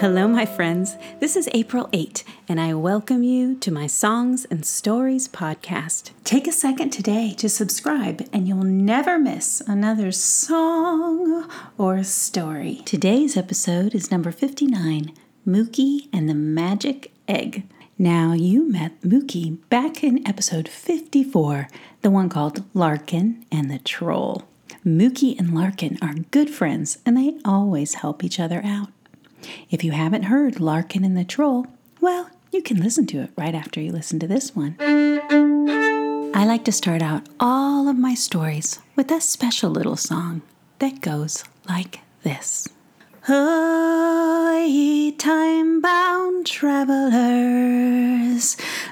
Hello, my friends. This is April 8, and I welcome you to my Songs and Stories podcast. Take a second today to subscribe, and you'll never miss another song or story. Today's episode is number 59 Mookie and the Magic Egg. Now, you met Mookie back in episode 54, the one called Larkin and the Troll. Mookie and Larkin are good friends, and they always help each other out. If you haven't heard Larkin and the Troll, well, you can listen to it right after you listen to this one. I like to start out all of my stories with a special little song that goes like this. Oh, ye time bound travelers,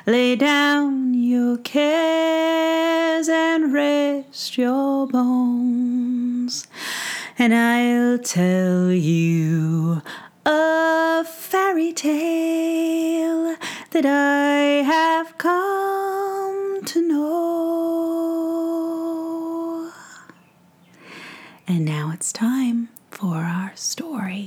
lay down your cares and rest your bones, and I'll tell you a fairy tale that I have come to know. And now it's time for our story.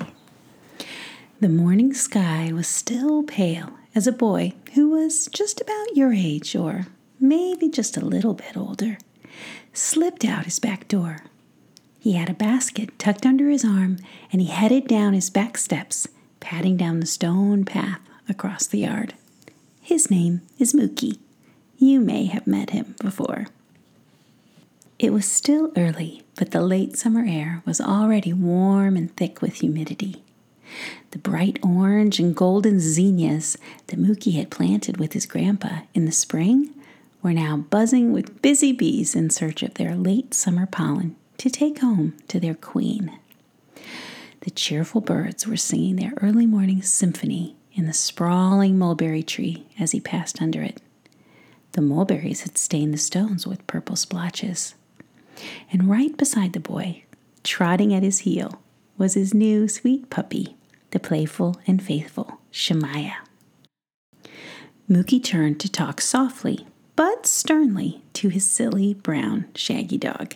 The morning sky was still pale as a boy who was just about your age, or maybe just a little bit older, slipped out his back door he had a basket tucked under his arm, and he headed down his back steps, padding down the stone path across the yard. His name is Mookie. You may have met him before. It was still early, but the late summer air was already warm and thick with humidity. The bright orange and golden zinnias that Mookie had planted with his grandpa in the spring were now buzzing with busy bees in search of their late summer pollen to take home to their queen. The cheerful birds were singing their early morning symphony in the sprawling mulberry tree as he passed under it. The mulberries had stained the stones with purple splotches. And right beside the boy, trotting at his heel, was his new sweet puppy, the playful and faithful Shemaiah. Mookie turned to talk softly but sternly to his silly brown shaggy dog.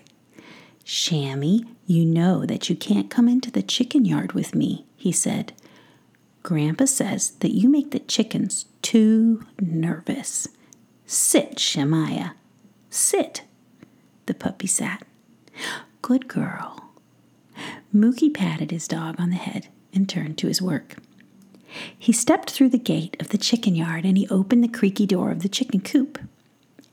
Shammy, you know that you can't come into the chicken yard with me, he said. Grandpa says that you make the chickens too nervous. Sit, Shemaiah. Sit. The puppy sat. Good girl. Mookie patted his dog on the head and turned to his work. He stepped through the gate of the chicken yard and he opened the creaky door of the chicken coop.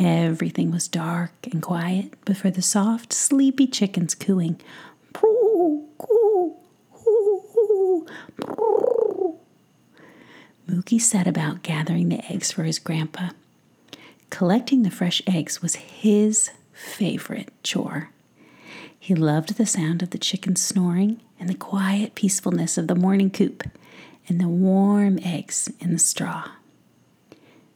Everything was dark and quiet, but for the soft, sleepy chickens cooing. Mookie set about gathering the eggs for his grandpa. Collecting the fresh eggs was his favorite chore. He loved the sound of the chickens snoring and the quiet peacefulness of the morning coop and the warm eggs in the straw.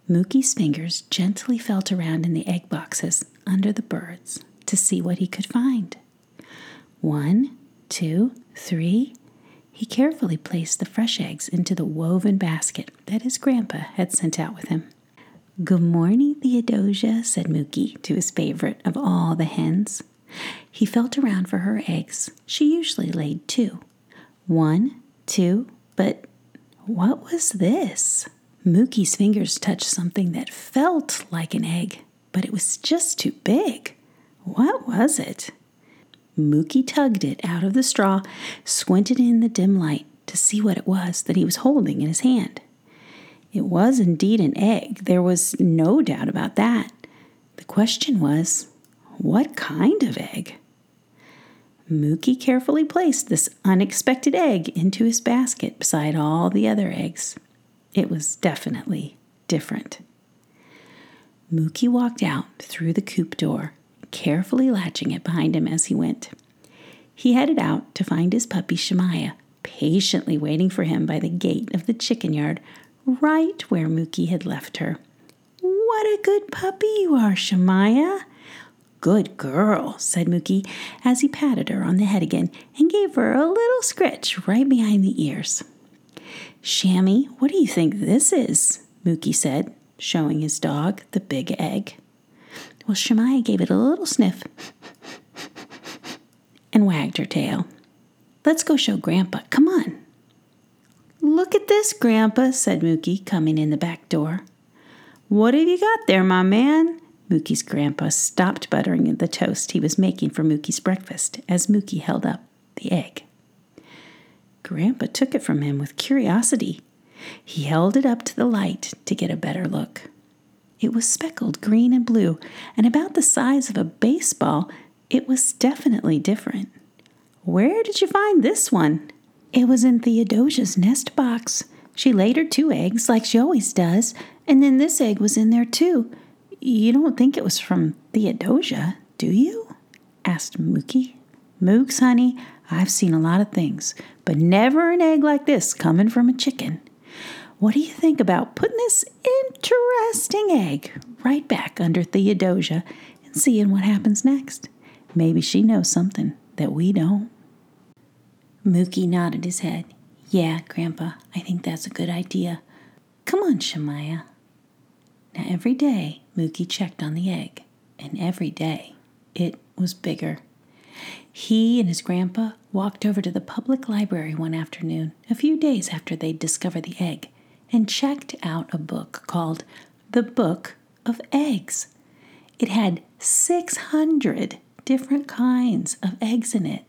Mookie's fingers gently felt around in the egg boxes under the birds to see what he could find. One, two, three. He carefully placed the fresh eggs into the woven basket that his grandpa had sent out with him. Good morning, Theodosia, said Mookie to his favorite of all the hens. He felt around for her eggs. She usually laid two. One, two, but what was this? Mookie's fingers touched something that felt like an egg, but it was just too big. What was it? Mookie tugged it out of the straw, squinted in the dim light to see what it was that he was holding in his hand. It was indeed an egg. There was no doubt about that. The question was, what kind of egg? Mookie carefully placed this unexpected egg into his basket beside all the other eggs. It was definitely different. Mookie walked out through the coop door, carefully latching it behind him as he went. He headed out to find his puppy Shemaiah, patiently waiting for him by the gate of the chicken yard, right where Mookie had left her. What a good puppy you are, Shemaiah! Good girl, said Mookie as he patted her on the head again and gave her a little scratch right behind the ears. Shammy, what do you think this is? Mookie said, showing his dog the big egg. Well, Shemaiah gave it a little sniff and wagged her tail. Let's go show Grandpa. Come on. Look at this, Grandpa, said Mookie, coming in the back door. What have you got there, my man? Mookie's grandpa stopped buttering the toast he was making for Mookie's breakfast as Mookie held up the egg. Grandpa took it from him with curiosity. He held it up to the light to get a better look. It was speckled green and blue, and about the size of a baseball. It was definitely different. Where did you find this one? It was in Theodosia's nest box. She laid her two eggs like she always does, and then this egg was in there too. You don't think it was from Theodosia, do you? asked Mookie. Mooks, honey, I've seen a lot of things, but never an egg like this coming from a chicken. What do you think about putting this interesting egg right back under Theodosia and seeing what happens next? Maybe she knows something that we don't. Mookie nodded his head. Yeah, Grandpa, I think that's a good idea. Come on, Shemaya. Now, every day, Mookie checked on the egg, and every day it was bigger. He and his grandpa walked over to the public library one afternoon, a few days after they'd discovered the egg, and checked out a book called The Book of Eggs. It had 600 different kinds of eggs in it,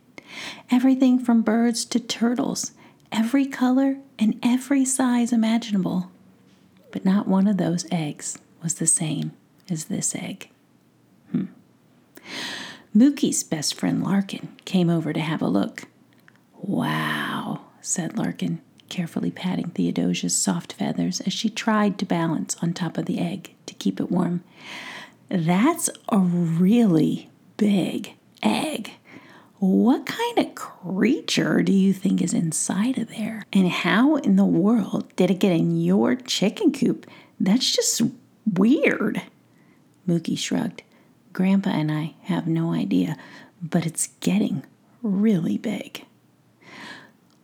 everything from birds to turtles, every color and every size imaginable. But not one of those eggs was the same as this egg. Mookie's best friend Larkin came over to have a look. Wow, said Larkin, carefully patting Theodosia's soft feathers as she tried to balance on top of the egg to keep it warm. That's a really big egg. What kind of creature do you think is inside of there? And how in the world did it get in your chicken coop? That's just weird. Mookie shrugged. Grandpa and I have no idea, but it's getting really big.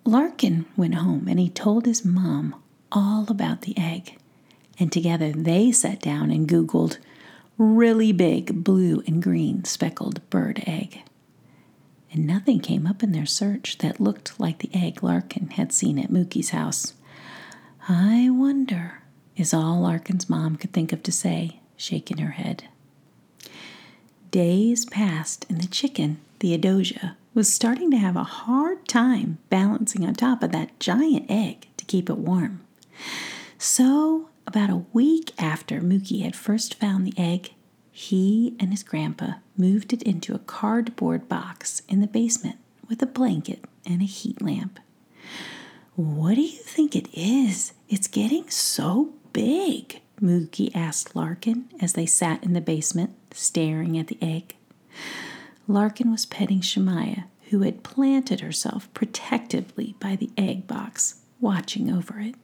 Larkin went home and he told his mom all about the egg. And together they sat down and Googled really big blue and green speckled bird egg. And nothing came up in their search that looked like the egg Larkin had seen at Mookie's house. I wonder, is all Larkin's mom could think of to say, shaking her head. Days passed, and the chicken, Theodosia, was starting to have a hard time balancing on top of that giant egg to keep it warm. So, about a week after Mookie had first found the egg, he and his grandpa moved it into a cardboard box in the basement with a blanket and a heat lamp. What do you think it is? It's getting so big, Mookie asked Larkin as they sat in the basement staring at the egg. Larkin was petting Shemaya, who had planted herself protectively by the egg box, watching over it.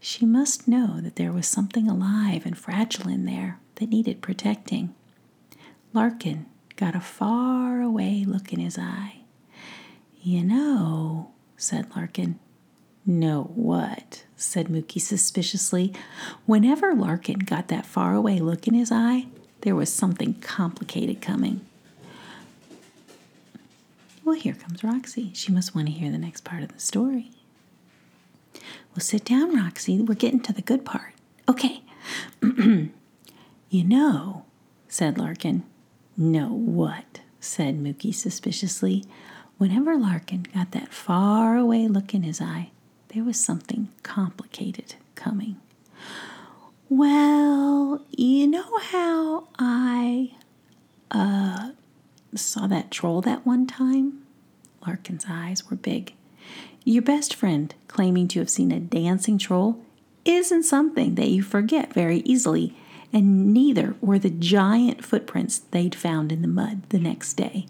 She must know that there was something alive and fragile in there that needed protecting. Larkin got a far away look in his eye. You know, said Larkin. Know what? said Mookie suspiciously. Whenever Larkin got that far away look in his eye, there was something complicated coming. Well, here comes Roxy. She must want to hear the next part of the story. Well, sit down, Roxy. We're getting to the good part. Okay. you know, said Larkin. Know what? said Mookie suspiciously. Whenever Larkin got that far away look in his eye, there was something complicated coming. Well, you know how I uh, saw that troll that one time? Larkin's eyes were big. Your best friend claiming to have seen a dancing troll isn't something that you forget very easily, and neither were the giant footprints they'd found in the mud the next day.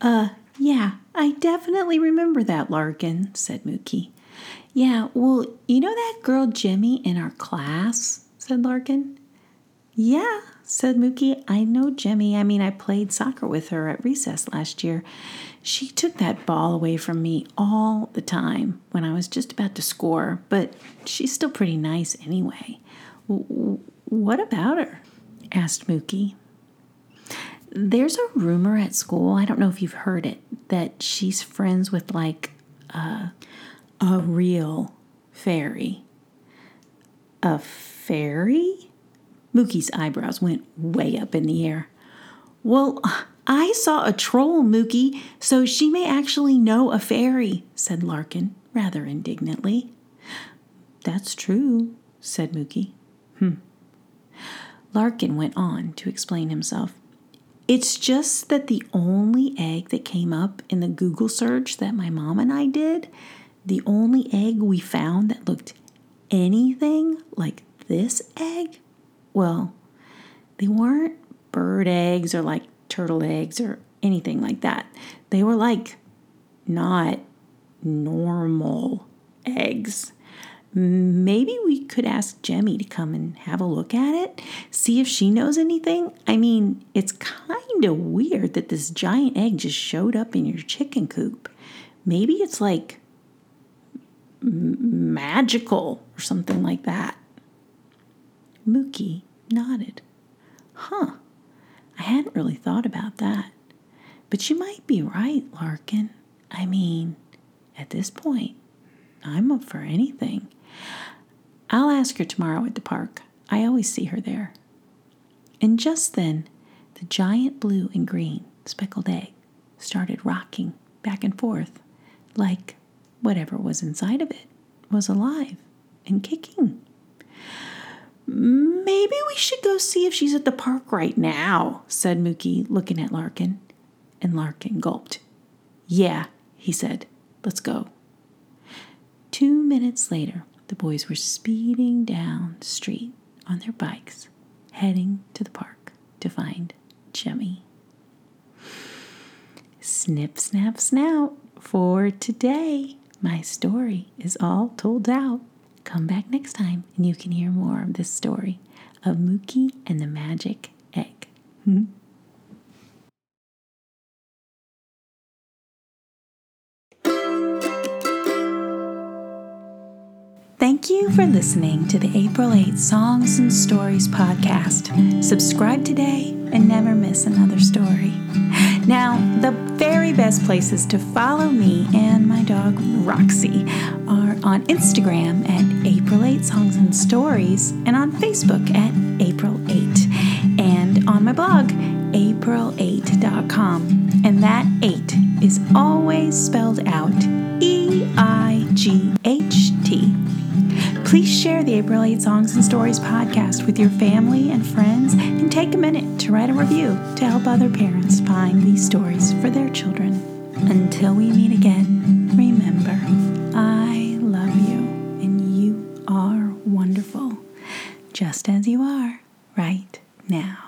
Uh, yeah, I definitely remember that, Larkin, said Mookie. Yeah, well, you know that girl Jimmy in our class? Said Larkin. Yeah, said Mookie. I know Jimmy. I mean, I played soccer with her at recess last year. She took that ball away from me all the time when I was just about to score, but she's still pretty nice anyway. what about her? asked Mookie. There's a rumor at school, I don't know if you've heard it, that she's friends with like uh, a real fairy. A fairy? Mookie's eyebrows went way up in the air. Well, I saw a troll, Mookie, so she may actually know a fairy, said Larkin, rather indignantly. That's true, said Mookie. Hmm. Larkin went on to explain himself. It's just that the only egg that came up in the Google search that my mom and I did, the only egg we found that looked anything like this egg, well, they weren't bird eggs or like turtle eggs or anything like that. They were like not normal eggs. Maybe we could ask Jemmy to come and have a look at it, see if she knows anything. I mean, it's kind of weird that this giant egg just showed up in your chicken coop. Maybe it's like magical or something like that. Mookie nodded. Huh, I hadn't really thought about that. But you might be right, Larkin. I mean, at this point, I'm up for anything. I'll ask her tomorrow at the park. I always see her there. And just then, the giant blue and green speckled egg started rocking back and forth like whatever was inside of it was alive and kicking. Maybe we should go see if she's at the park right now, said Mookie, looking at Larkin. And Larkin gulped. Yeah, he said. Let's go. Two minutes later, the boys were speeding down the street on their bikes, heading to the park to find Jemmy. Snip, snap, snout. For today, my story is all told out. Come back next time and you can hear more of this story of Mookie and the Magic Egg. Hmm? Thank you for listening to the April 8th Songs and Stories podcast. Subscribe today and never miss another story. Now, the very best places to follow me and my dog Roxy are on Instagram at April 8 Songs and Stories and on Facebook at April 8 and on my blog april8.com. And that 8 is always spelled out E I G H T. Please share the April 8 Songs and Stories podcast with your family and friends and take a minute to write a review to help other parents find these stories for their children. Until we meet again, remember, I love you and you are wonderful, just as you are right now.